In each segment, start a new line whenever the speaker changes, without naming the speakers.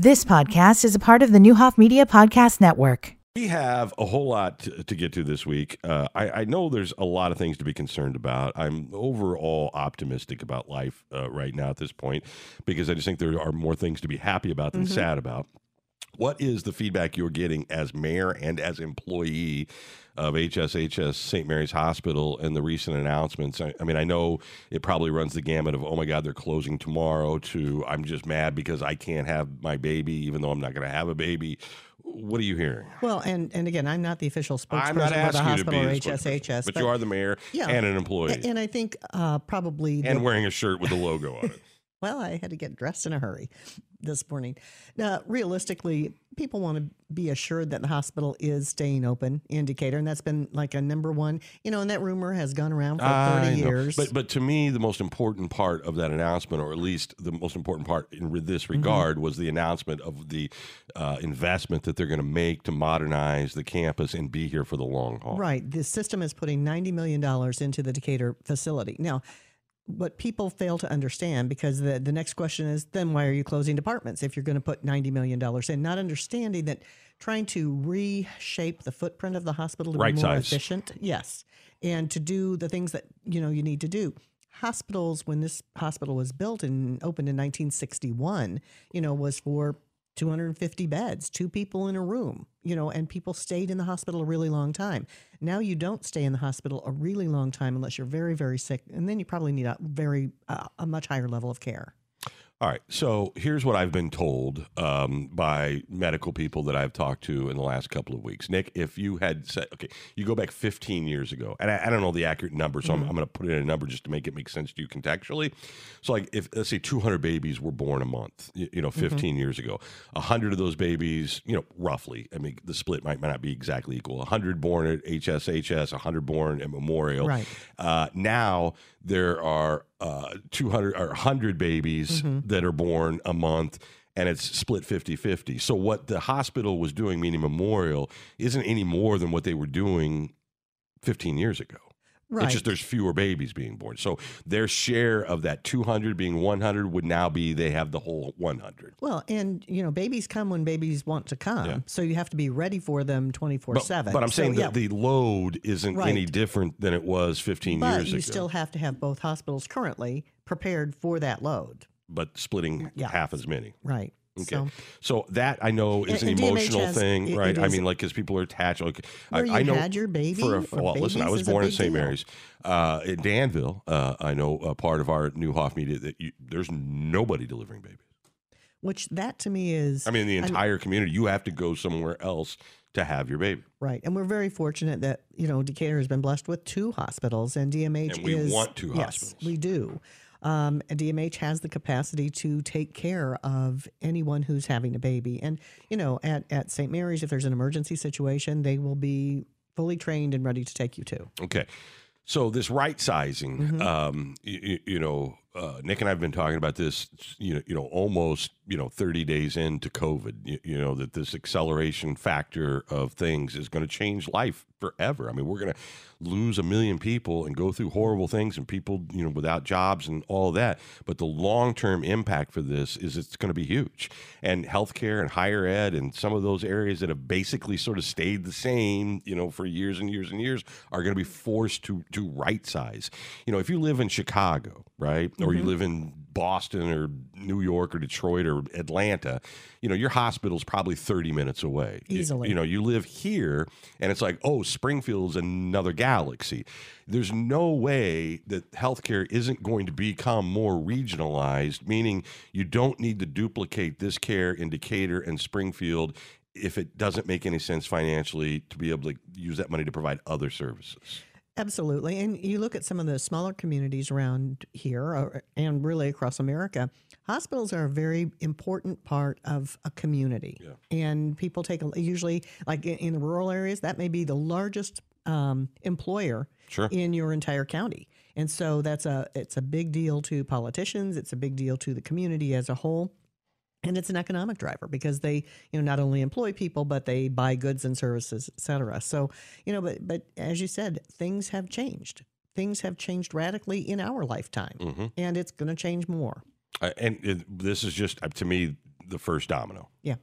This podcast is a part of the Neuhoff Media Podcast Network.
We have a whole lot to, to get to this week. Uh, I, I, know there's a lot of things to be concerned about. I'm overall optimistic about life uh, right now at this point because I just think there are more things to be happy about than mm-hmm. sad about. What is the feedback you're getting as mayor and as employee of HSHS St. Mary's Hospital and the recent announcements. I, I, mean, I know it probably runs the gamut of, oh my God, they're closing tomorrow, to I'm just mad because I can't have my baby, even though I'm not going to have a baby. What are you hearing?
Well, and, and again, I'm not the official spokesperson for the hospital or
HSHS. But, but, you are the mayor yeah, and an employee.
And I think uh, probably.
And the, wearing a shirt with the logo on it.
Well, I had to get dressed in a hurry this morning. Now, realistically, people want to be assured that the hospital is staying open in Decatur, and that's been like a number one. You know, and that rumor has gone around for thirty years.
But but to me, the most important part of that announcement, or at least the most important part in this mm-hmm. regard, mm-hmm. was the announcement of the uh, investment that they're going to make to modernize the campus and be here for the long haul.
Right. The system is putting ninety million dollars into the Decatur facility now what people fail to understand because the, the next question is then why are you closing departments if you're going to put $90 million in not understanding that trying to reshape the footprint of the hospital to
right
be more
size.
efficient yes and to do the things that you know you need to do hospitals when this hospital was built and opened in 1961 you know was for 250 beds, two people in a room, you know, and people stayed in the hospital a really long time. Now you don't stay in the hospital a really long time unless you're very, very sick, and then you probably need a very uh, a much higher level of care.
All right. So here's what I've been told um, by medical people that I've talked to in the last couple of weeks. Nick, if you had said, okay, you go back 15 years ago, and I, I don't know the accurate number, so mm-hmm. I'm, I'm going to put in a number just to make it make sense to you contextually. So, like, if let's say 200 babies were born a month, you, you know, mm-hmm. 15 mm-hmm. years ago, 100 of those babies, you know, roughly, I mean, the split might, might not be exactly equal. 100 born at HSHS, 100 born at Memorial.
Right.
Uh, now there are uh, 200 or 100 babies mm-hmm. that are born a month and it's split 50-50 so what the hospital was doing meaning memorial isn't any more than what they were doing 15 years ago Right. It's just there's fewer babies being born. So their share of that 200 being 100 would now be they have the whole 100.
Well, and you know, babies come when babies want to come. Yeah. So you have to be ready for them 24/7.
But I'm saying so, that yeah. the load isn't right. any different than it was 15
but
years ago.
you still have to have both hospitals currently prepared for that load.
But splitting yeah. half as many.
Right.
Okay. So, so, that I know is an emotional has, thing, right? It I mean, like, because people are attached. Like,
I,
I, know
had your baby. For a,
well, listen, I was born in St. Mary's, uh, in Danville. Uh, I know a part of our Neuhoff media that you, there's nobody delivering babies.
Which that to me is.
I mean, the entire I'm, community. You have to go somewhere else to have your baby.
Right, and we're very fortunate that you know Decatur has been blessed with two hospitals, and DMH
and we
is.
want two
yes,
hospitals.
We do. Um, DMH has the capacity to take care of anyone who's having a baby. And, you know, at, at St. Mary's, if there's an emergency situation, they will be fully trained and ready to take you to.
Okay. So this right sizing, mm-hmm. um, you, you, know, uh, Nick and I've been talking about this, you know, you know, almost you know 30 days into COVID. You, you know that this acceleration factor of things is going to change life forever. I mean, we're going to lose a million people and go through horrible things and people, you know, without jobs and all that. But the long term impact for this is it's going to be huge. And healthcare and higher ed and some of those areas that have basically sort of stayed the same, you know, for years and years and years are going to be forced to to right size. You know, if you live in Chicago, right, or mm-hmm. you live in Boston or New York or Detroit or Atlanta, you know, your hospital's probably 30 minutes away.
Easily.
You, you know, you live here and it's like, oh, Springfield's another galaxy. There's no way that healthcare isn't going to become more regionalized, meaning you don't need to duplicate this care in Decatur and Springfield if it doesn't make any sense financially to be able to use that money to provide other services.
Absolutely. And you look at some of the smaller communities around here uh, and really across America, hospitals are a very important part of a community. Yeah. And people take a, usually, like in, in, the rural areas, that may be the largest um, employer
sure.
in your entire county. And so that's a it's a big deal to politicians, it's a big deal to the community as a whole and it's an economic driver because they you know not only employ people but they buy goods and services et cetera so you know but but as you said things have changed things have changed radically in our lifetime mm-hmm. and it's going to change more
uh, and it, this is just uh, to me the first domino.
Yeah.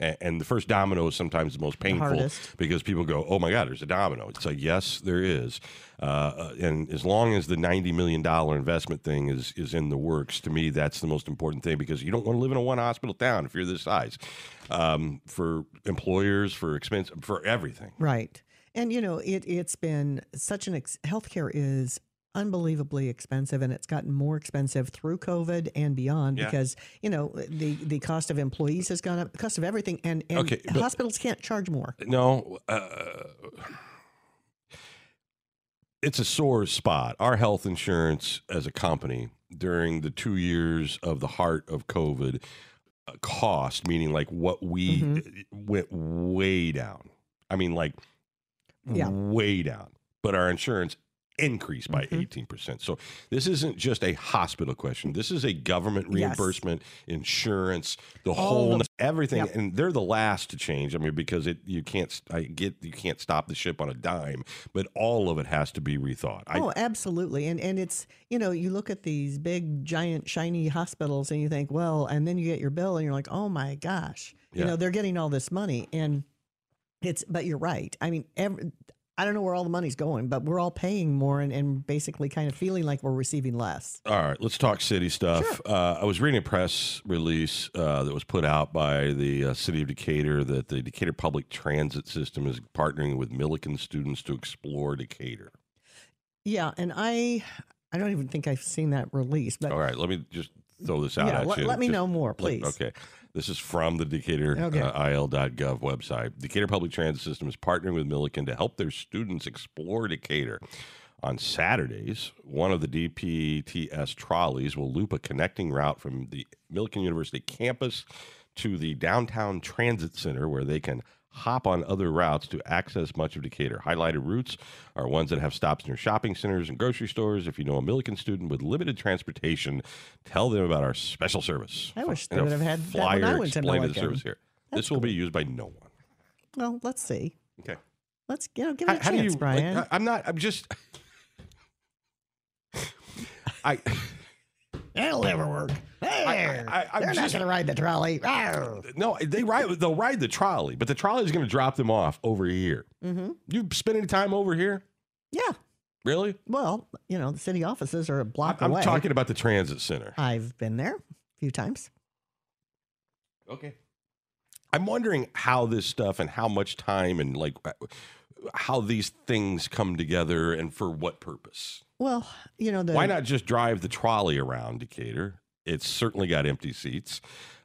And the first domino is sometimes the most painful
hardest.
because people go, "Oh my God, there's a domino." It's like, yes, there is. Uh, and as long as the ninety million dollar investment thing is is in the works, to me, that's the most important thing because you don't want to live in a one hospital town if you're this size. Um, for employers, for expense, for everything.
Right. And you know, it it's been such an ex- healthcare is unbelievably expensive and it's gotten more expensive through COVID and beyond
Yeah.
because, you know, the the cost of employees has gone up, the cost of everything and, and
Okay,
hospitals can't charge more.
No, uh, it's a sore spot. Our health insurance as a company during the two years of the heart of COVID uh, cost, meaning like what we
Mm-hmm.
went way down. I mean, like
Yeah.
way down. But our insurance increased by
Mm-hmm.
18%. So this isn't just a hospital question. This is a government
Yes.
reimbursement, insurance, the
All
whole
of-
everything
Yep.
and they're the last to change. I mean because it you can't I get you can't stop the ship on a dime, but all of it has to be rethought. I,
oh, absolutely. And and it's, you know, you look at these big giant shiny hospitals and you think, well, and then you get your bill and you're like, "Oh my gosh." You know, they're getting all this money and it's but you're right. I mean, every, I don't know where all the money's going, but we're all paying more and, and basically kind of feeling like we're receiving less.
All right, let's talk city stuff. Uh, I was reading a press release uh, that was put out by the uh, city of Decatur that the Decatur public transit system is partnering with Millikin students to explore Decatur.
Yeah, and I I don't even think I've seen that release, but
All right, let me just throw this out
yeah,
at
let,
you.
let me
Just-
know more,
Let-
please.
Okay. This is from the Decatur
Okay.
uh, IL.gov website. Decatur Public Transit System is partnering with Millikin to help their students explore Decatur. On Saturdays, one of the DPTS trolleys will loop a connecting route from the Millikin University campus to the downtown transit center where they can hop on other routes to access much of Decatur. Highlighted routes are ones that have stops near shopping centers and grocery stores. If you know a Millikin student with limited transportation, tell them about our special service.
I wish they would have had that when I went to
the service here.
That's
this will be used by no one.
Well, let's see.
Okay.
Let's you know, give it a
How, how
chance,
do you?
Brian.
I- I'm not. I'm just. I.
It'll never work.
I- I- I'm
They're not going to ride the trolley.
No, they ride. They'll ride the trolley, but the trolley is going to drop them off over here.
Mhm.
You spend any time over here?
Yeah.
Really?
Well, you know, the city offices are a block
I'm
away.
talking about the transit center.
I've been there a few times.
Okay. I'm wondering how this stuff and how much time and like uh, how these things come together and for what purpose.
Well, you know, the
Why not just drive the trolley around Decatur? It's certainly got empty seats.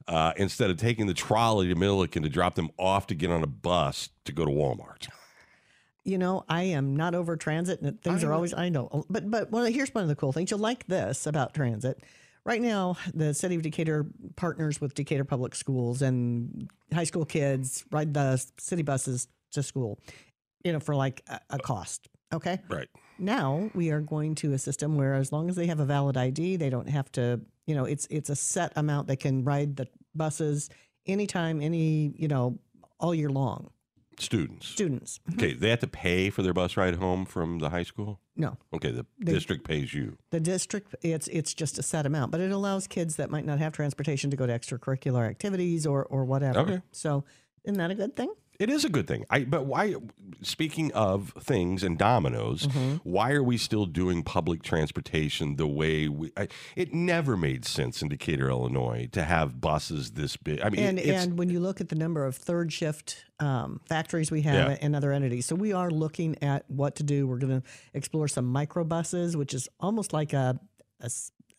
Uh, instead of taking the trolley to Millikin to drop them off to get on a bus to go to Walmart.
You know, I am not over transit, and things
I
are
know.
always. I know, but but one of the, here's one of the cool things. You'll like this about transit. Right now, the city of Decatur partners with Decatur Public Schools, and high school kids ride the city buses to school. You know, for like a, a cost. Okay.
Right.
Now we are going to a system where, as long as they have a valid ID, they don't have to. You know, it's it's a set amount they can ride the buses anytime, any you know, all year long.
Students.
Students, mm-hmm.
Okay, they have to pay for their bus ride home from the high school?
no,
Okay, the
They-
district pays you.
The district, it's it's just a set amount, but it allows kids that might not have transportation to go to extracurricular activities or or whatever.
Okay.
So, isn't that a good thing?
It is a good thing. I but why speaking of things and dominoes,
Mm-hmm.
why are we still doing public transportation the way we I, it never made sense in Decatur, Illinois to have buses this big. I mean,
And and when you look at the number of third shift um, factories we have
Yeah.
and other entities, so we are looking at what to do. We're going to explore some microbuses, which is almost like a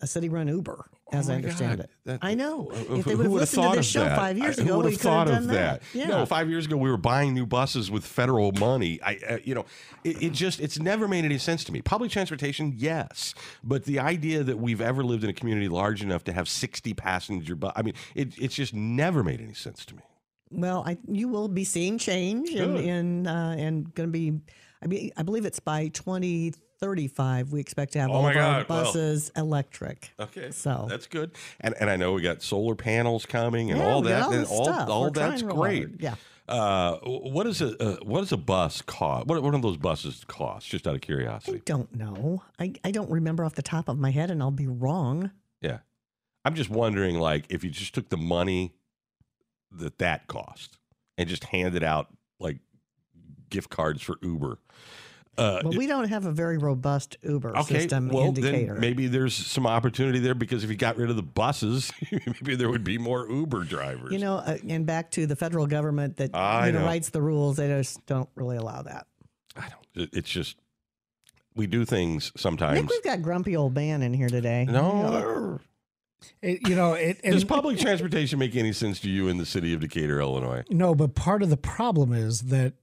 a city run Uber, as
Oh
I understand
God,
it.
that-
I know. If they would have listened to this show
that?
five years
I-
ago,
would
we
have
could have
thought
done
of
that.
that?
Yeah.
No, five years ago we were buying new buses with federal money. I, uh, you know, it, it just it's never made any sense to me. Public transportation, yes, but the idea that we've ever lived in a community large enough to have sixty passenger bus, I mean, it, it's just never made any sense to me.
Well, I you will be seeing change in,
Good.
in uh, and going to be. I mean, I believe it's by twenty thirty five. We expect to have
Oh
all of our
God, well.
buses electric.
Okay,
So-
that's good, and and I know we got solar panels coming and
Yeah,
all that,
all
and all
stuff.
all
We're
that's great.
hard. Yeah.
Uh, what is a uh, what does a bus cost? What what do those buses cost? Just out of curiosity.
I don't know. I, I don't remember off the top of my head, and I'll be wrong.
Yeah. I'm just wondering, like, if you just took the money that that cost and just handed out like gift cards for Uber. Uh,
Well, we don't have a very robust Uber system
well,
in Decatur.
then maybe there's some opportunity there because if you got rid of the buses, maybe there would be more Uber drivers.
you know, uh, and back to the federal government that
I
you know,
know.
writes the rules, they just don't really allow that.
I don't. It's just we do things sometimes.
I think we've got grumpy old man in here today.
No,
It, you know, it, and,
does public transportation make any sense to you in the city of Decatur, Illinois?
No, but part of the problem is that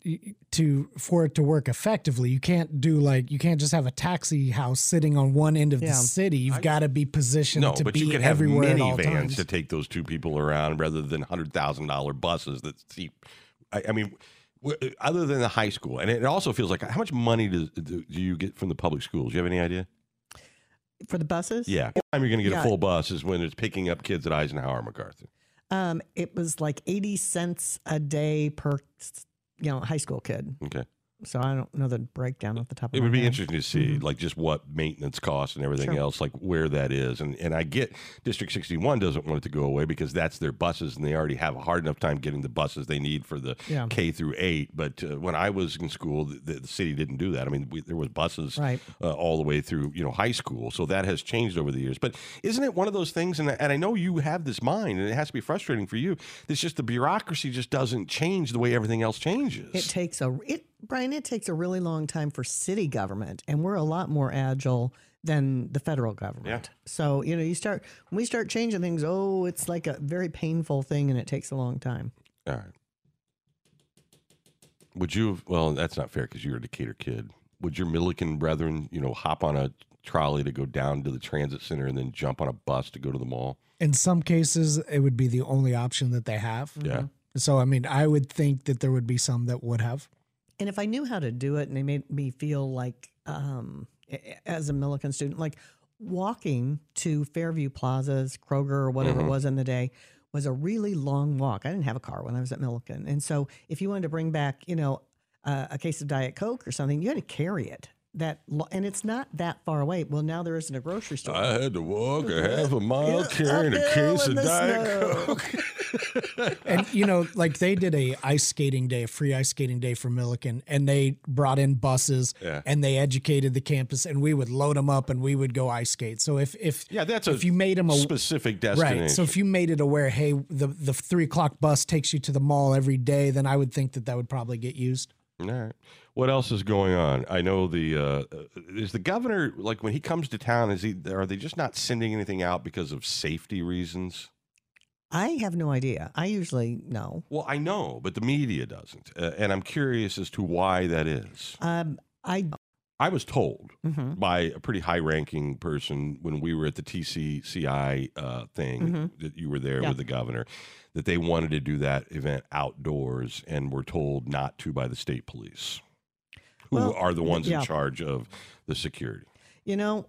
to for it to work effectively, you can't do like you can't just have a taxi house sitting on one end of
Yeah.
the city. You've got to be positioned
No,
to
but
be
you could have
everywhere at
minivans
times.
to take those two people around rather than hundred thousand dollar buses that see. I, I mean, other than the high school, and it also feels like how much money do, do do you get from the public schools? Do you have any idea?
For the buses?
Yeah, the time you're going to get
Yeah.
a full bus is when it's picking up kids at Eisenhower MacArthur.
Um, it was like 80 cents a day per, you know, high school kid.
Okay.
So I don't know the breakdown off the top of
It would be
head.
interesting to see, like, just what maintenance costs and everything
Sure.
else, like where that is. And and I get District 61 doesn't want it to go away because that's their buses, and they already have a hard enough time getting the buses they need for the
Yeah.
K through eight. But uh, when I was in school, the, the city didn't do that. I mean, we, there was buses
Right.
uh, all the way through, you know, high school. So that has changed over the years. But isn't it one of those things? And and I know you have this mind, and it has to be frustrating for you. It's just the bureaucracy just doesn't change the way everything else changes.
It takes a it Brian. It takes a really long time for city government, and we're a lot more agile than the federal government. Yeah. So you know, you start when we start changing things. Oh, it's like a very painful thing, and it takes a long time.
All right. Would you have, well, that's not fair because you're a Decatur kid. Would your Millikin brethren, you know, hop on a trolley to go down to the transit center and then jump on a bus to go to the mall?
In some cases, it would be the only option that they have.
Yeah.
So, I mean, I would think that there would be some that would have.
And if I knew how to do it, and they made me feel like, um, as a Millikin student, like walking to Fairview Plazas, Kroger, or whatever
Mm-hmm.
it was in the day, was a really long walk. I didn't have a car when I was at Millikin, and so if you wanted to bring back, you know, uh, a case of Diet Coke or something, you had to carry it. That lo- and it's not that far away. Well, now there isn't a grocery store.
I had to walk a half a mile
Yeah,
carrying a case of Diet
snow.
Coke.
And, you know, like they did a ice skating day, a free ice skating day for Millikin, and they brought in buses
Yeah.
and they educated the campus, and we would load them up and we would go ice skate. So if, if,
Yeah, that's
if you made them a,
specific destination.
Right. So if you made it aware, hey, the the three o'clock bus takes you to the mall every day, then I would think that that would probably get used.
All right. What else is going on? I know the uh, uh, is the governor like when he comes to town. Is he are they just not sending anything out because of safety reasons?
I have no idea. I usually know.
Well, I know, but the media doesn't, uh, and I'm curious as to why that is.
Um, I
I was told
mhm.
by a pretty high-ranking person when we were at the TCCI uh, thing that you were there
Mm-hmm. Yeah.
with the governor that they wanted to do that event outdoors and were told not to by the state police, who
Well,
are the ones
yeah.
in charge of the security.
You know,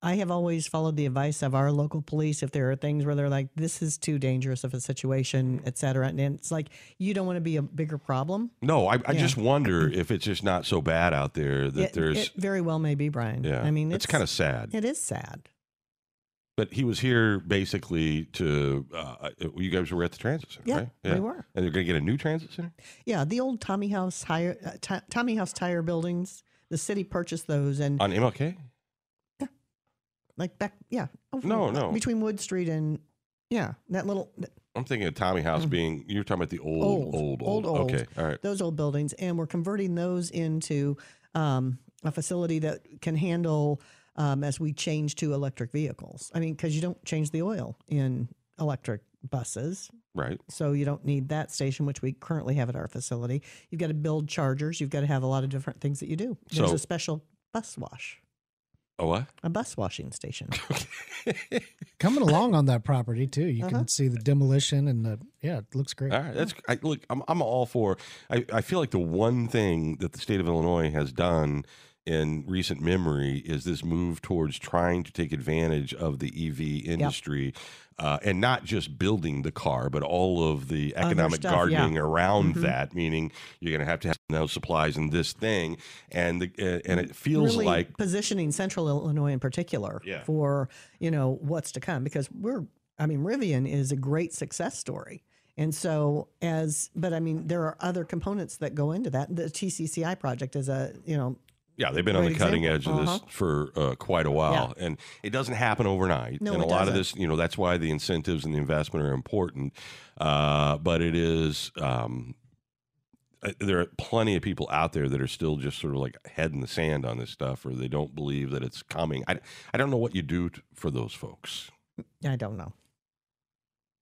I have always followed the advice of our local police if there are things where they're like, this is too dangerous of a situation, et cetera. And it's like, you don't want to be a bigger problem.
No, I, I
Yeah.
just wonder if it's just not so bad out there that
it,
there's.
it very well may be, Brian.
yeah,
I mean,
it's kind of sad.
it is sad.
But he was here basically to. Uh, you guys were at the transit center,
Yeah,
right?
we were.
And they're going to get a new transit center.
Yeah, the old Tommy House tire, uh, Tommy House tire buildings. The city purchased those, and
on MLK.
Like back, yeah, over-
No, no.
between Wood Street and yeah, that little
I'm thinking of Tommy House being. You're talking about the old,
Mm. Old,
old,
old, old.
Okay, all right.
those old buildings, and we're converting those into um, a facility that can handle um, as we change to electric vehicles. I mean, because you don't change the oil in electric buses,
Right.
so you don't need that station, which we currently have at our facility. You've got to build chargers. You've got to have a lot of different things that you do. There's
So-
a special bus wash,
Oh what?
a bus washing station.
Coming along on that property too, you
Uh-huh.
can see the demolition and the yeah, it looks great.
All right, that's I, look. I'm I'm all for. I, I feel like the one thing that the state of Illinois has done in recent memory is this move towards trying to take advantage of the EV industry, uh, and not just building the car, but all of the economic
stuff, yeah.
gardening around
Mhm.
that. Meaning you're going to have to have those supplies in this thing, and the uh, and it feels
really
like
positioning Central Illinois in particular
Yeah.
for you know what's to come because we're I mean Rivian is a great success story And so, as but I mean, there are other components that go into that. The TCCI project is a you know
Yeah, they've been on the cutting
example.
edge of this
Uh-huh.
for uh, quite a while, and it doesn't happen overnight.
No,
and a lot of
doesn't.
this, you know, that's why the incentives and the investment are important. Uh, but it is. Um, uh, there are plenty of people out there that are still just sort of like head in the sand on this stuff, or they don't believe that it's coming. I, I don't know what you do t- for those folks.
I don't know.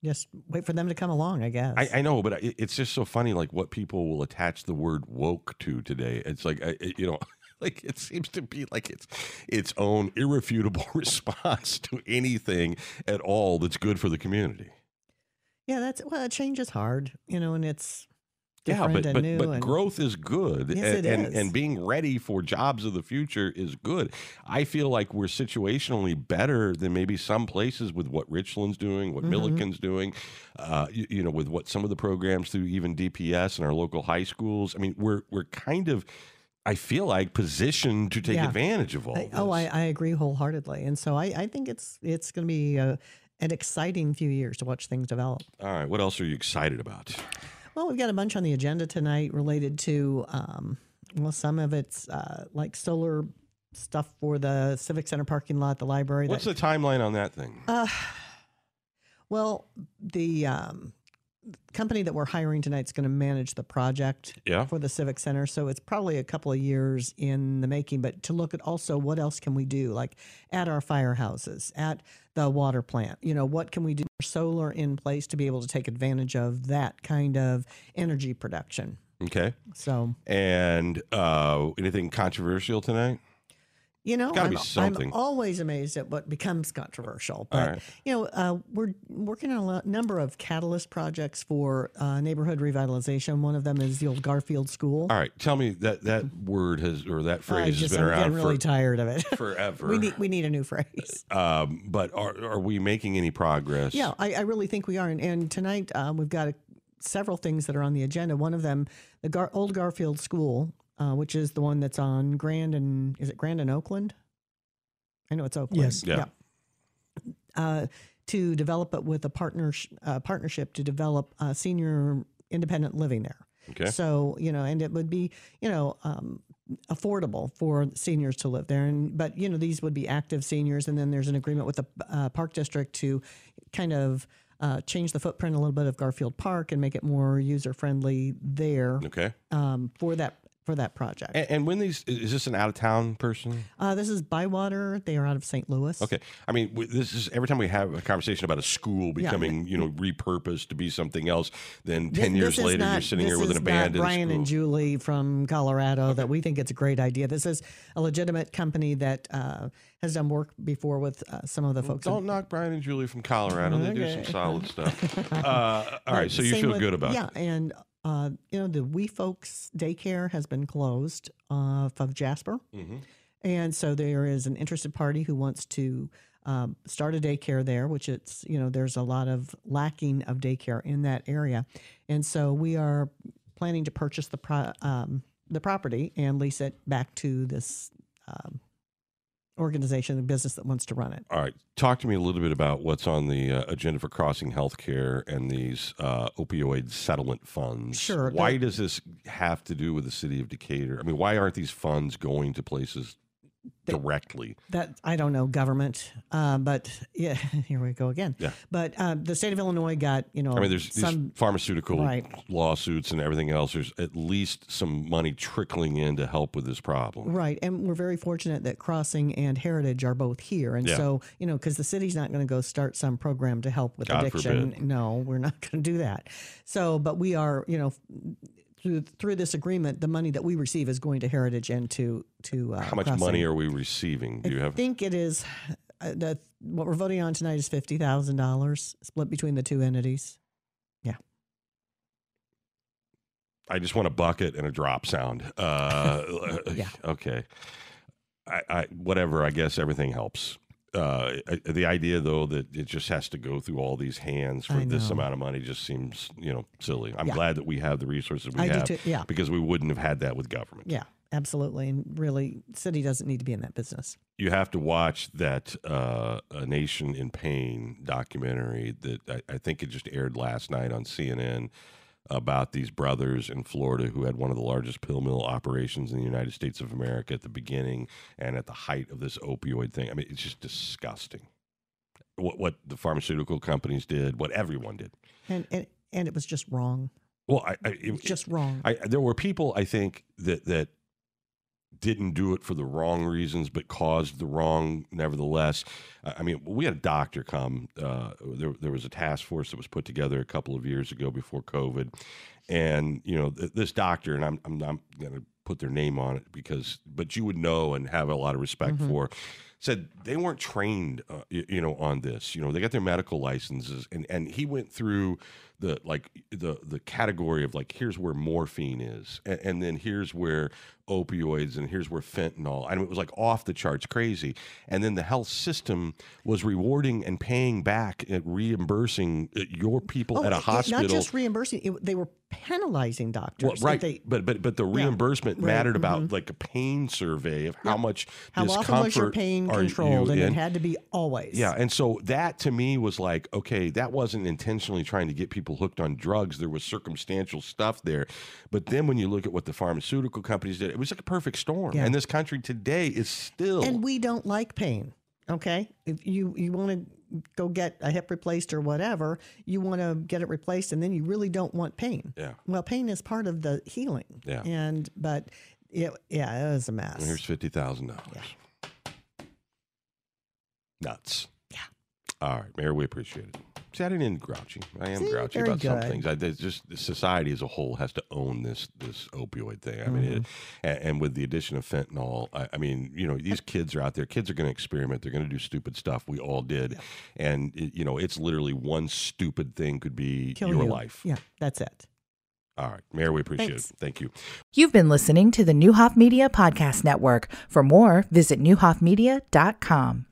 Just wait for them to come along, I guess.
I, I know, but it, it's just so funny, like what people will attach the word woke to today. It's like, I, you know, like it seems to be like it's its own irrefutable response to anything at all that's good for the community.
yeah, that's well, change is hard, you know, and it's
Yeah,
different
but
and
but,
new.
but
and,
growth is good,
Yes,
and,
it
and
is.
and being ready for jobs of the future is good. I feel like we're situationally better than maybe some places with what Richland's doing, what
Mhm.
Millikin's doing, uh, you, you know, with what some of the programs through even DPS and our local high schools. I mean, we're we're kind of, I feel like, positioned to take
Yeah.
advantage of all.
I- oh, I. I agree wholeheartedly, and so I, I think it's it's going to be uh an exciting few years to watch things develop.
all right. What else are you excited about?
Well, we've got a bunch on the agenda tonight related to, um, well, some of it's uh, like solar stuff for the Civic Center parking lot, the library.
What's
that,
the timeline on that thing?
uh, well, the um, company that we're hiring tonight is going to manage the project
Yeah.
for the Civic Center. So it's probably a couple of years in the making, but to look at also what else can we do, like at our firehouses, at the water plant, you know, what can we do solar in place to be able to take advantage of that kind of energy production?
Okay.
So,
And uh, anything controversial tonight?
You know, I'm. I'm always amazed at what becomes controversial. But,
right.
you know, uh, we're working on a number of catalyst projects for uh, neighborhood revitalization. One of them is the old Garfield School.
All right, tell me that that word has or that phrase has
just,
been
I'm
around
getting really
for
tired of it.
forever.
we need we need a new phrase.
um, but are are we making any progress?
Yeah, I, I really think we are. And, and tonight uh, we've got a, several things that are on the agenda. One of them, the Gar- old Garfield School, uh, which is the one that's on Grand and is it Grand and Oakland? I know it's Oakland.
Yes.
Yeah.
Uh, to develop it with a partner uh, partnership to develop uh, senior independent living there.
Okay.
So you know, and it would be you know um, affordable for seniors to live there. And but you know, these would be active seniors, and then there's an agreement with the uh, park district to kind of uh, change the footprint a little bit of Garfield Park and make it more user friendly there
Okay.
um, for that for that project.
And, and when these is this an out of town person?
Uh, this is Bywater. They are out of St. Louis.
Okay. I mean, this is every time we have a conversation about a school
Yeah.
becoming, you know, repurposed to be something else. Then ten years
this is
later, you're sitting here with an
not
abandoned
Brian
school.
and Julie from Colorado that we think it's a great idea. This is a legitimate company that uh, has done work before with uh, some of the folks.
Don't knock Brian and Julie from Colorado. They do some solid stuff. Uh, all right, so you feel
with-
good about
yeah,
it.
and uh, you know the We Folks daycare has been closed off of Jasper,
Mhm.
and so there is an interested party who wants to um, start a daycare there, which it's you know there's a lot of lacking of daycare in that area, and so we are planning to purchase the pro- um, the property and lease it back to this um, organization, and business that wants to run it.
All right, talk to me a little bit about what's on the uh, agenda for Crossing Healthcare and these uh, opioid settlement funds.
Sure,
Why does this have to do with the city of Decatur? I mean, why aren't these funds going to places directly?
that I don't know government, uh, but yeah, here we go again.
Yeah.
But uh, the state of Illinois got you know
I mean, there's
some
pharmaceutical
right.
lawsuits and everything else. There's at least some money trickling in to help with this problem.
right, and we're very fortunate that Crossing and Heritage are both here, and
Yeah.
so you know because the city's not going to go start some program to help with
God
addiction.
forbid.
No, we're not going to do that. So, but we are you know. Through, through this agreement, the money that we receive is going to Heritage and to to uh,
How much
Crossing.
money are we receiving? Do you have?
I think it is uh, the what we're voting on tonight is fifty thousand dollars split between the two entities. Yeah.
I just want a bucket and a drop sound. Uh,
Yeah.
Okay. I, I whatever. I guess everything helps. Uh, the idea though that it just has to go through all these hands for this amount of money just seems you know silly. I'm
Yeah.
glad that we have the resources we
I do
have
too, yeah.
because we wouldn't have had that with government.
Yeah, absolutely. And really, city doesn't need to be in that business.
You have to watch that uh, "American Pain" documentary that I, I think it just aired last night on CNN about these brothers in Florida who had one of the largest pill mill operations in the United States of America at the beginning and at the height of this opioid thing. I mean, it's just disgusting. What what the pharmaceutical companies did, what everyone did.
And and, and it was just wrong.
Well, I, I it,
just wrong.
I, there were people I think that that didn't do it for the wrong reasons, but caused the wrong nevertheless. I mean, we had a doctor come. Uh, there, there was a task force that was put together a couple of years ago before COVID, and you know th- this doctor, and I'm I'm not going to put their name on it because, but you would know and have a lot of respect for. Said they weren't trained, uh, you, you know, on this. You know, they got their medical licenses, and and he went through the like the the category of like here's where morphine is, and, and then here's where opioids, and here's where fentanyl. Mean, it was like off the charts crazy. And then the health system was rewarding and paying back and reimbursing uh, your people at a
it- it-
hospital.
Not just reimbursing, it, they were penalizing doctors.
Well, right,
They,
but but but the reimbursement
right,
mattered about like a pain survey of how much
how
discomfort
often was your pain controlled?
you
And it had to be always.
Yeah, and so that to me was like, okay, that wasn't intentionally trying to get people hooked on drugs. There was circumstantial stuff there, but then when you look at what the pharmaceutical companies did, it was like a perfect storm.
Yeah.
And this country today is still
And we don't like pain. Okay, if you you want to go get a hip replaced or whatever, you want to get it replaced, and then you really don't want pain.
Yeah.
Well, pain is part of the healing.
Yeah.
And but it, yeah, it was a
And
mess.
here's fifty thousand dollars. Nuts.
Yeah.
All right, Mayor, we appreciate it. See, I didn't end grouchy. I am
See,
grouchy
very
about some things. I just society as a whole has to own this this opioid thing. I mean, it,
Mm-hmm.
and, and with the addition of fentanyl, I, I mean, you know, these kids are out there. Kids are going to experiment. They're going to do stupid stuff. We all did, and it, you know, it's literally one stupid thing could be
Kill
your
you.
life.
Yeah, that's it.
All right, Mayor, we appreciate
Thanks.
it. Thank you.
You've been listening to the Neuhoff Media Podcast Network. For more, visit neuhoffmedia.com.